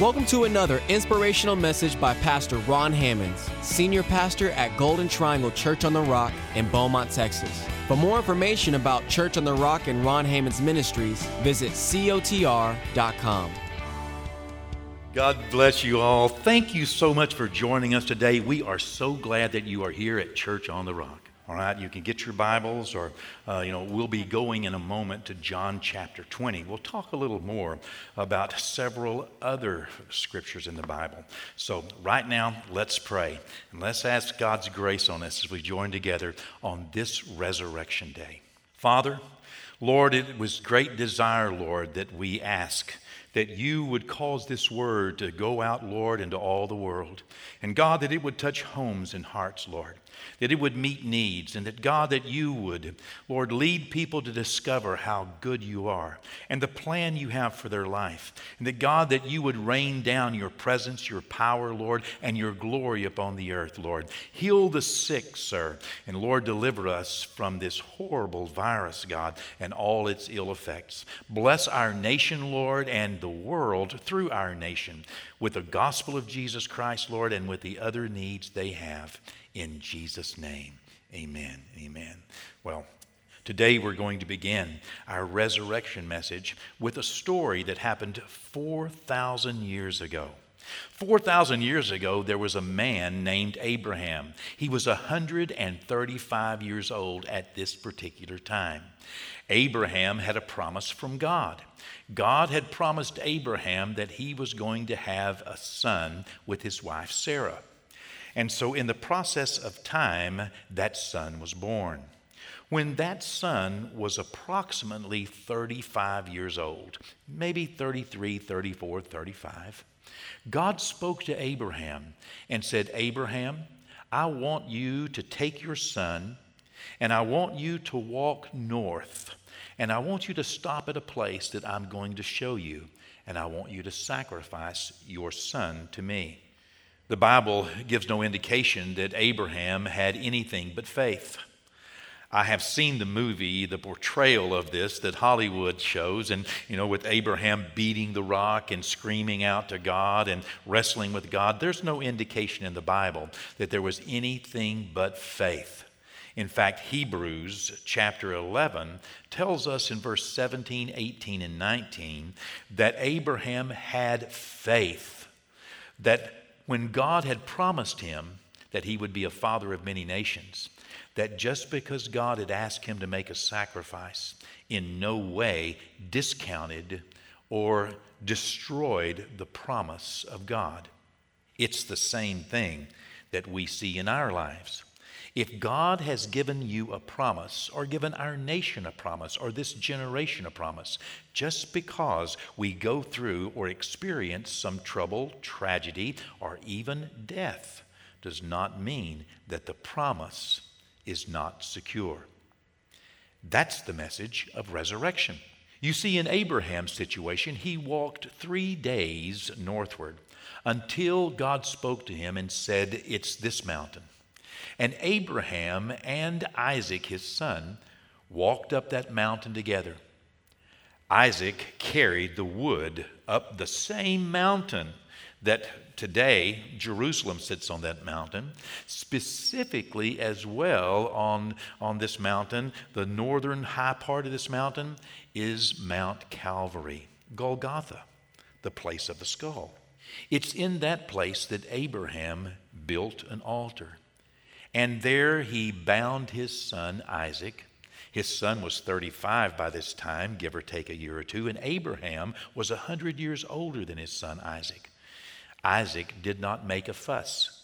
Welcome to another inspirational message by Pastor Ron Hammonds, Senior Pastor at Golden Triangle Church on the Rock in Beaumont, Texas. For more information about Church on the Rock and Ron Hammonds Ministries, visit cotr.com. God bless you all. Thank you so much for joining us today. We are so glad that you are here at Church on the Rock. All right, you can get your Bibles, or, uh, you know, we'll be going in a moment to John chapter 20. We'll talk a little more about several other scriptures in the Bible. So, right now, let's pray and let's ask God's grace on us as we join together on this resurrection day. Father, Lord, it was great desire, Lord, that we ask that you would cause this word to go out, Lord, into all the world. And God, that it would touch homes and hearts, Lord that it would meet needs, and that God, that you would, Lord, lead people to discover how good you are and the plan you have for their life. And that God, that you would rain down your presence, your power, Lord, and your glory upon the earth, Lord. Heal the sick, sir, and Lord, deliver us from this horrible virus, God, and all its ill effects. Bless our nation, Lord, and the world through our nation with the gospel of Jesus Christ, Lord, and with the other needs they have. In Jesus' name, amen. Amen. Well, Today, we're going to begin our resurrection message with a story that happened 4,000 years ago. 4,000 years ago, there was a man named Abraham. He was 135 years old at this particular time. Abraham had a promise from God. God had promised Abraham that he was going to have a son with his wife Sarah. And so, in the process of time, that son was born. When that son was approximately 35 years old, maybe 33, 34, 35, God spoke to Abraham and said, Abraham, I want you to take your son and I want you to walk north. And I want you to stop at a place that I'm going to show you. And I want you to sacrifice your son to me. The Bible gives no indication that Abraham had anything but faith. I have seen the movie, the portrayal of this that Hollywood shows, and you know, with Abraham beating the rock and screaming out to God and wrestling with God. There's no indication in the Bible that there was anything but faith. In fact, Hebrews chapter 11 tells us in verse 17, 18, and 19 that Abraham had faith, that when God had promised him that he would be a father of many nations, that just because God had asked him to make a sacrifice, in no way discounted or destroyed the promise of God. It's the same thing that we see in our lives. If God has given you a promise, or given our nation a promise, or this generation a promise, just because we go through or experience some trouble, tragedy, or even death, does not mean that the promise is not secure. That's the message of resurrection. You see, in Abraham's situation, he walked three days northward until God spoke to him and said, It's this mountain. And Abraham and Isaac, his son, walked up that mountain together. Isaac carried the wood up the same mountain that today Jerusalem sits on that mountain, specifically as well on, on this mountain. The northern high part of this mountain is Mount Calvary, Golgotha, the place of the skull. It's in that place that Abraham built an altar. And there he bound his son Isaac. His son was 35 by this time, give or take a year or two, and Abraham was a 100 years older than his son Isaac. Isaac did not make a fuss.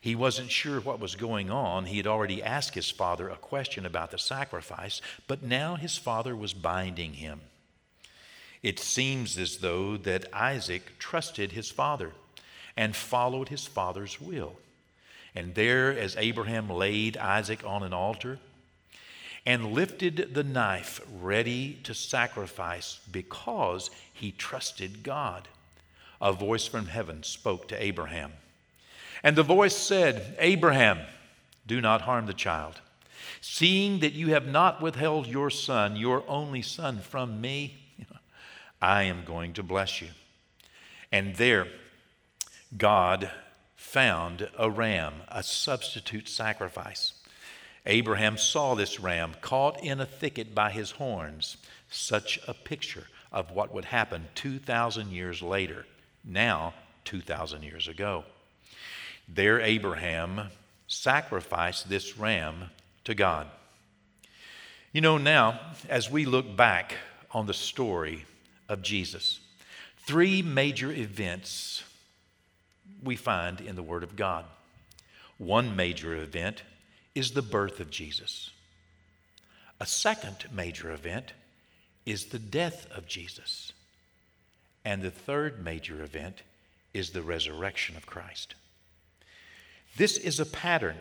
He wasn't sure what was going on. He had already asked his father a question about the sacrifice, but now his father was binding him. It seems as though that Isaac trusted his father and followed his father's will. And there, as Abraham laid Isaac on an altar and lifted the knife ready to sacrifice because he trusted God, a voice from heaven spoke to Abraham. And the voice said, Abraham, do not harm the child. Seeing that you have not withheld your son, your only son, from me, I am going to bless you. And there, God found a ram, a substitute sacrifice. Abraham saw this ram caught in a thicket by his horns, such a picture of what would happen 2,000 years later, now 2,000 years ago. There, Abraham sacrificed this ram to God. You know, now, as we look back on the story of Jesus, three major events we find in the Word of God. One major event is the birth of Jesus. A second major event is the death of Jesus. And the third major event is the resurrection of Christ. This is a pattern.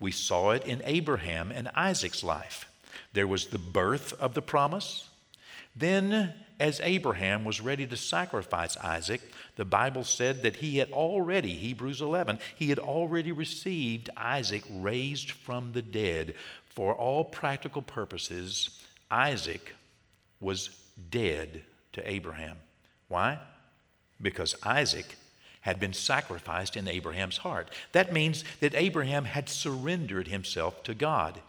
We saw it in Abraham and Isaac's life. There was the birth of the promise. Then, as Abraham was ready to sacrifice Isaac, the Bible said that he had already, Hebrews 11, he had already received Isaac raised from the dead. For all practical purposes, Isaac was dead to Abraham. Why? Because Isaac had been sacrificed in Abraham's heart. That means that Abraham had surrendered himself to God.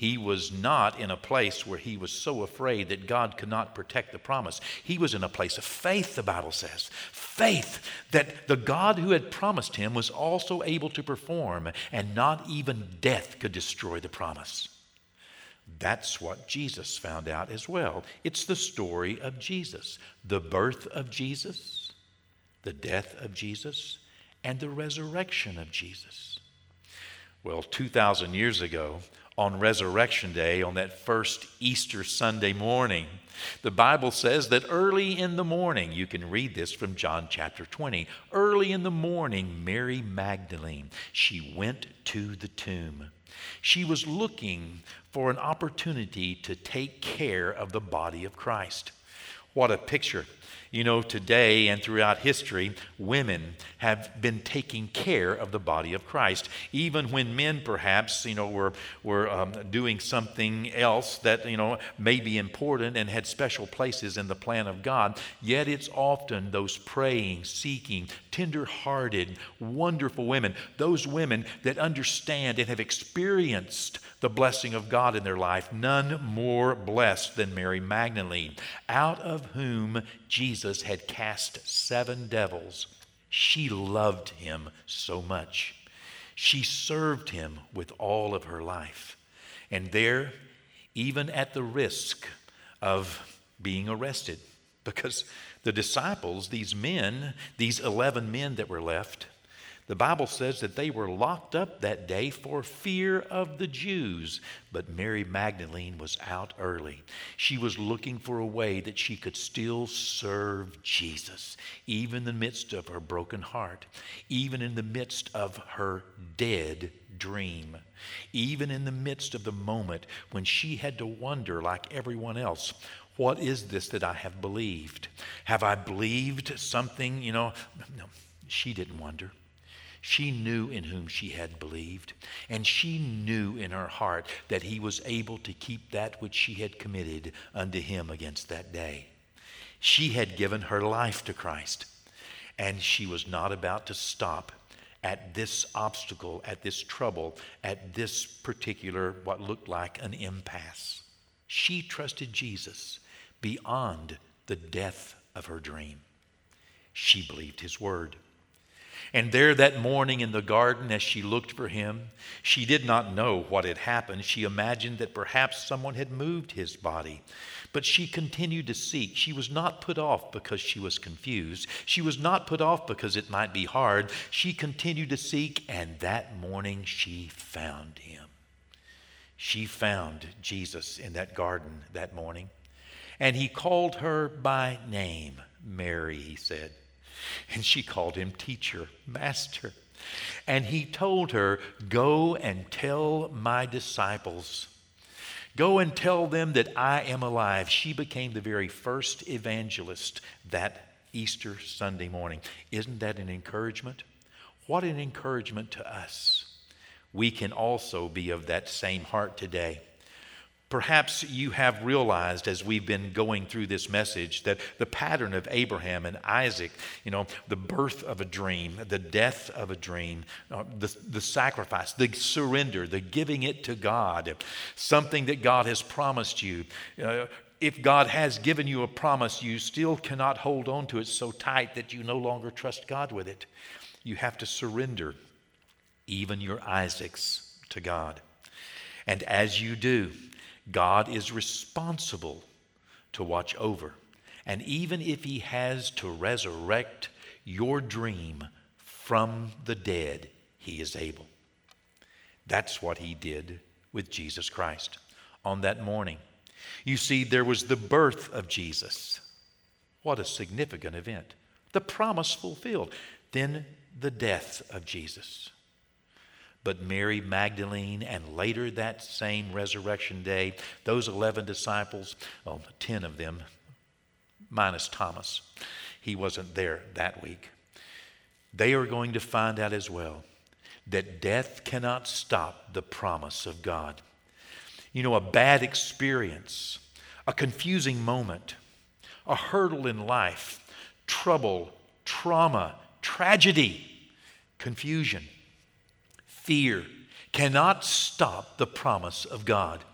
He was not in a place where he was so afraid that God could not protect the promise. He was in a place of faith, the Bible says. Faith that the God who had promised him was also able to perform, and not even death could destroy the promise. That's what Jesus found out as well. It's the story of Jesus the birth of Jesus, the death of Jesus, and the resurrection of Jesus. Well, 2,000 years ago, on Resurrection Day, on that first Easter Sunday morning, the Bible says that early in the morning, you can read this from John chapter 20. Early in the morning, Mary Magdalene, she went to the tomb. She was looking for an opportunity to take care of the body of Christ. What a picture you know, today and throughout history, women have been taking care of the body of Christ. Even when men, perhaps, you know, were, were um, doing something else that, you know, may be important and had special places in the plan of God, yet it's often those praying, seeking, tender hearted, wonderful women, those women that understand and have experienced the blessing of God in their life, none more blessed than Mary Magdalene, out of whom Jesus had cast seven devils. She loved him so much. She served him with all of her life. And there, even at the risk of being arrested, because the disciples, these men, these 11 men that were left, the Bible says that they were locked up that day for fear of the Jews. But Mary Magdalene was out early. She was looking for a way that she could still serve Jesus, even in the midst of her broken heart, even in the midst of her dead dream, even in the midst of the moment when she had to wonder, like everyone else, what is this that I have believed? Have I believed something? You know, no, she didn't wonder. She knew in whom she had believed, and she knew in her heart that he was able to keep that which she had committed unto him against that day. She had given her life to Christ, and she was not about to stop at this obstacle, at this trouble, at this particular, what looked like an impasse. She trusted Jesus beyond the death of her dream. She believed his word. And there that morning in the garden, as she looked for him, she did not know what had happened. She imagined that perhaps someone had moved his body. But she continued to seek. She was not put off because she was confused. She was not put off because it might be hard. She continued to seek, and that morning she found him. She found Jesus in that garden that morning. And he called her by name, Mary, he said. And she called him teacher, master. And he told her, Go and tell my disciples. Go and tell them that I am alive. She became the very first evangelist that Easter Sunday morning. Isn't that an encouragement? What an encouragement to us. We can also be of that same heart today. Perhaps you have realized as we've been going through this message that the pattern of Abraham and Isaac, you know, the birth of a dream, the death of a dream, uh, the, the sacrifice, the surrender, the giving it to God, something that God has promised you. Uh, if God has given you a promise, you still cannot hold on to it so tight that you no longer trust God with it. You have to surrender even your Isaacs to God. And as you do, God is responsible to watch over. And even if He has to resurrect your dream from the dead, He is able. That's what He did with Jesus Christ on that morning. You see, there was the birth of Jesus. What a significant event. The promise fulfilled. Then the death of Jesus. But Mary Magdalene, and later that same resurrection day, those 11 disciples, well, 10 of them, minus Thomas, he wasn't there that week. They are going to find out as well that death cannot stop the promise of God. You know, a bad experience, a confusing moment, a hurdle in life, trouble, trauma, tragedy, confusion fear cannot stop the promise of God.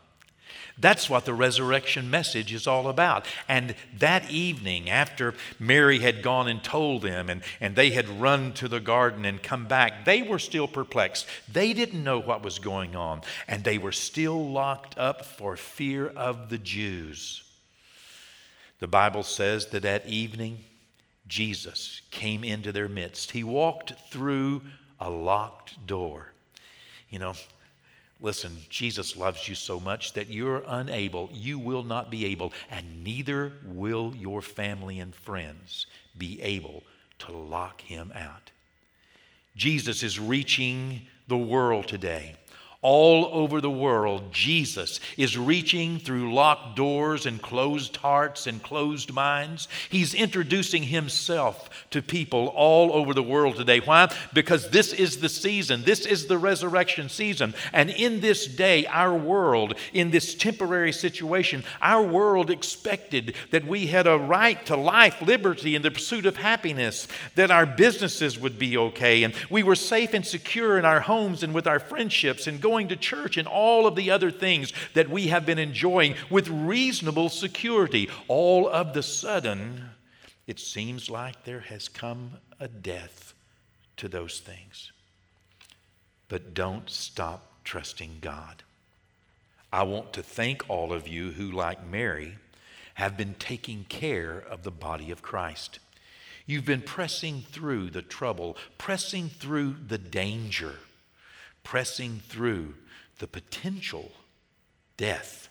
That's what the resurrection message is all about. And that evening, after Mary had gone and told them, and, and they had run to the garden and come back, they were still perplexed. They didn't know what was going on, and they were still locked up for fear of the Jews. The Bible says that that evening, Jesus came into their midst. He walked through a locked door. You know, listen, Jesus loves you so much that you're unable, you will not be able, and neither will your family and friends be able to lock him out. Jesus is reaching the world today all over the world, Jesus is reaching through locked doors and closed hearts and closed minds. He's introducing himself to people all over the world today. Why? Because this is the season, this is the resurrection season. And in this day, our world, in this temporary situation, our world expected that we had a right to life, liberty, and the pursuit of happiness, that our businesses would be okay, and we were safe and secure in our homes and with our friendships and going going to church and all of the other things that we have been enjoying with reasonable security. All of the sudden, it seems like there has come a death to those things. But don't stop trusting God. I want to thank all of you who, like Mary, have been taking care of the body of Christ. You've been pressing through the trouble, pressing through the danger pressing through the potential death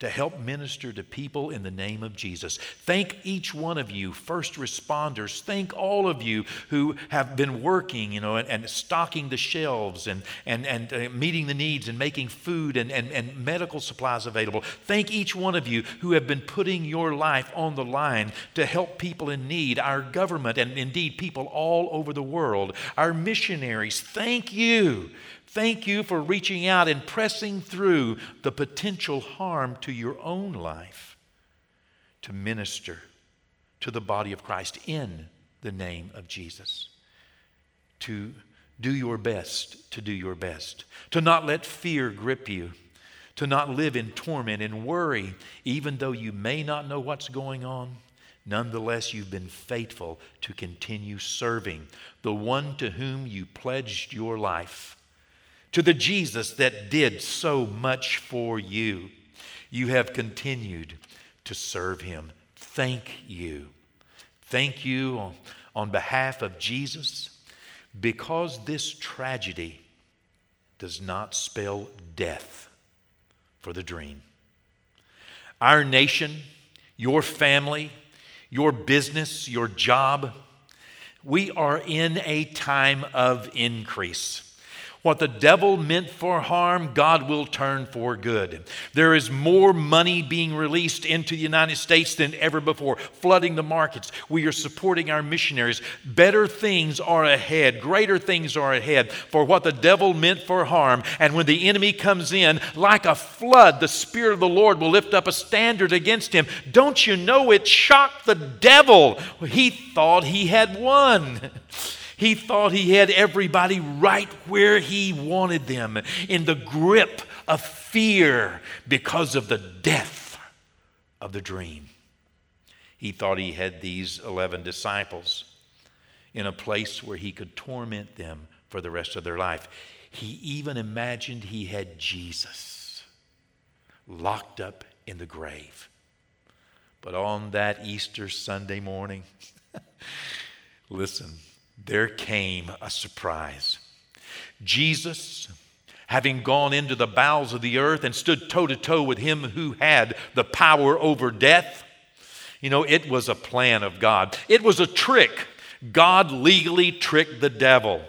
to help minister to people in the name of Jesus. Thank each one of you, first responders. Thank all of you who have been working, you know, and, and stocking the shelves and, and, and uh, meeting the needs and making food and, and, and medical supplies available. Thank each one of you who have been putting your life on the line to help people in need, our government, and indeed people all over the world, our missionaries. Thank you Thank you for reaching out and pressing through the potential harm to your own life to minister to the body of Christ in the name of Jesus. To do your best, to do your best. To not let fear grip you. To not live in torment and worry, even though you may not know what's going on. Nonetheless, you've been faithful to continue serving the one to whom you pledged your life to the Jesus that did so much for you. You have continued to serve him. Thank you. Thank you on, behalf of Jesus because this tragedy does not spell death for the dream. Our nation, your family, your business, your job, we are in a time of increase. What the devil meant for harm, God will turn for good. There is more money being released into the United States than ever before, flooding the markets. We are supporting our missionaries. Better things are ahead, greater things are ahead for what the devil meant for harm. And when the enemy comes in, like a flood, the Spirit of the Lord will lift up a standard against him. Don't you know it shocked the devil? He thought he had won. He thought he had everybody right where he wanted them, in the grip of fear because of the death of the dream. He thought he had these 11 disciples in a place where he could torment them for the rest of their life. He even imagined he had Jesus locked up in the grave. But on that Easter Sunday morning, listen, there came a surprise. Jesus, having gone into the bowels of the earth and stood toe to toe with him who had the power over death, you know, it was a plan of God. It was a trick. God legally tricked the devil.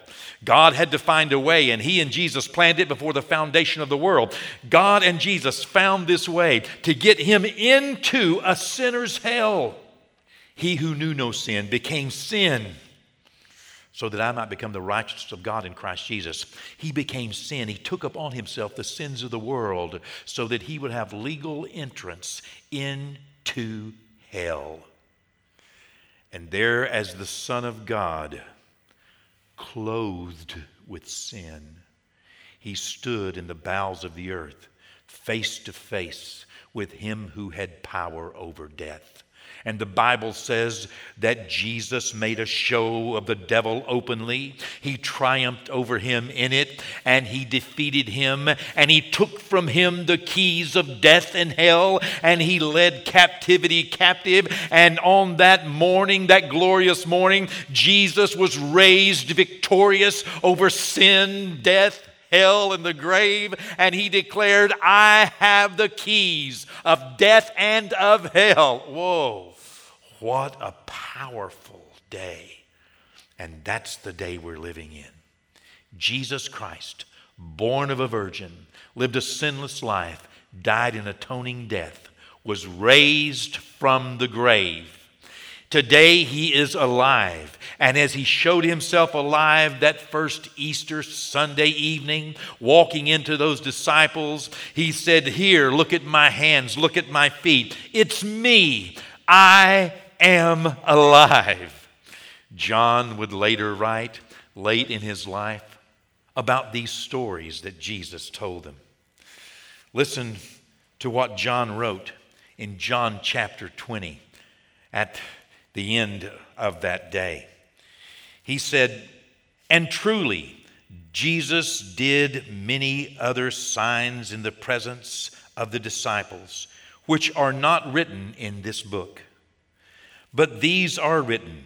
God had to find a way, and He and Jesus planned it before the foundation of the world. God and Jesus found this way to get him into a sinner's hell. He who knew no sin became sin so that I might become the righteousness of God in Christ Jesus. He became sin. He took upon himself the sins of the world so that he would have legal entrance into hell. And there, as the Son of God, clothed with sin, he stood in the bowels of the earth, face to face with him who had power over death. And the Bible says that Jesus made a show of the devil openly. He triumphed over him in it, and he defeated him, and he took from him the keys of death and hell, and he led captivity captive. And on that morning, that glorious morning, Jesus was raised victorious over sin, death, hell and the grave, and he declared, I have the keys of death and of hell. Whoa. What a powerful day. And that's the day we're living in. Jesus Christ, born of a virgin, lived a sinless life, died an atoning death, was raised from the grave. Today he is alive. And as he showed himself alive that first Easter Sunday evening, walking into those disciples, he said, Here, look at my hands, look at my feet. It's me. I am alive. John would later write, late in his life, about these stories that Jesus told them. Listen to what John wrote in John chapter 20 at the end of that day. He said, And truly, Jesus did many other signs in the presence of the disciples, which are not written in this book. But these are written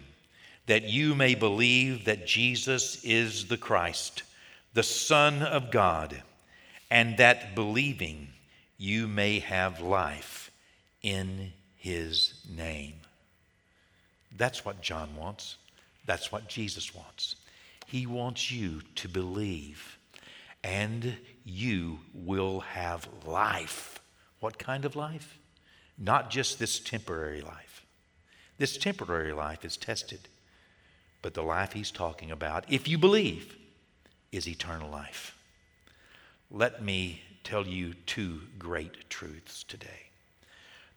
that you may believe that Jesus is the Christ, the Son of God, and that believing you may have life in his name. That's what John wants. That's what Jesus wants. He wants you to believe, and you will have life. What kind of life? Not just this temporary life this temporary life is tested, but the life he's talking about, if you believe, is eternal life. Let me tell you two great truths today.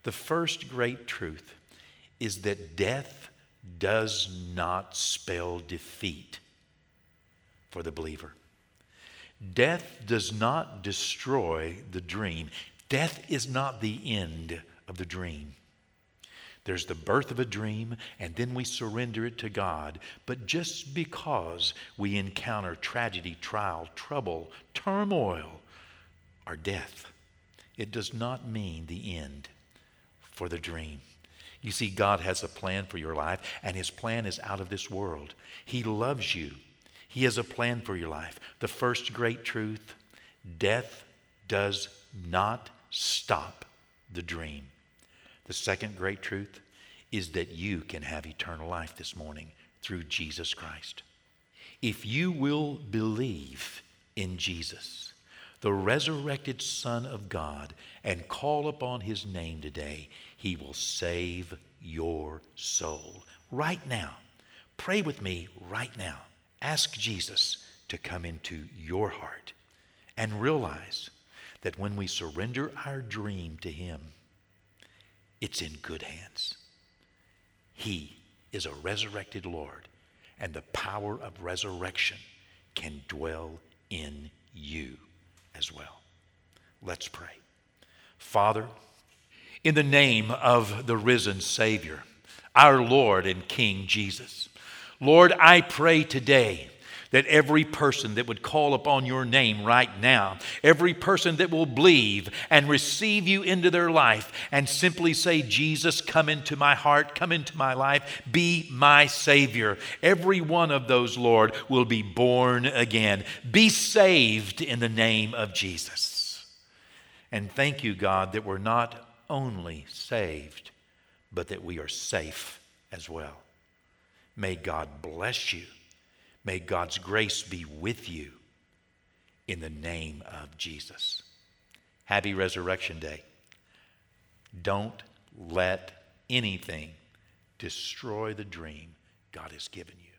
The first great truth is that death does not spell defeat for the believer. Death does not destroy the dream. Death is not the end of the dream. There's the birth of a dream, and then we surrender it to God. But just because we encounter tragedy, trial, trouble, turmoil, or death, it does not mean the end for the dream. You see, God has a plan for your life, and His plan is out of this world. He loves you, He has a plan for your life. The first great truth death does not stop the dream. The second great truth is that you can have eternal life this morning through Jesus Christ. If you will believe, in Jesus, the resurrected Son of God, and call upon his name today, he will save your soul. Right now, pray with me right now. Ask Jesus to come into your heart and realize that when we surrender our dream to him, it's in good hands. He is a resurrected Lord, and the power of resurrection can dwell in you as well. Let's pray. Father, in the name of the risen Savior, our Lord and King Jesus, Lord, I pray today that every person that would call upon your name right now, every person that will believe and receive you into their life and simply say, Jesus, come into my heart, come into my life, be my Savior. Every one of those, Lord, will be born again. Be saved in the name of Jesus. And thank you, God, that we're not only saved, but that we are safe as well. May God bless you. May God's grace be with you in the name of Jesus. Happy Resurrection Day. Don't let anything destroy the dream God has given you.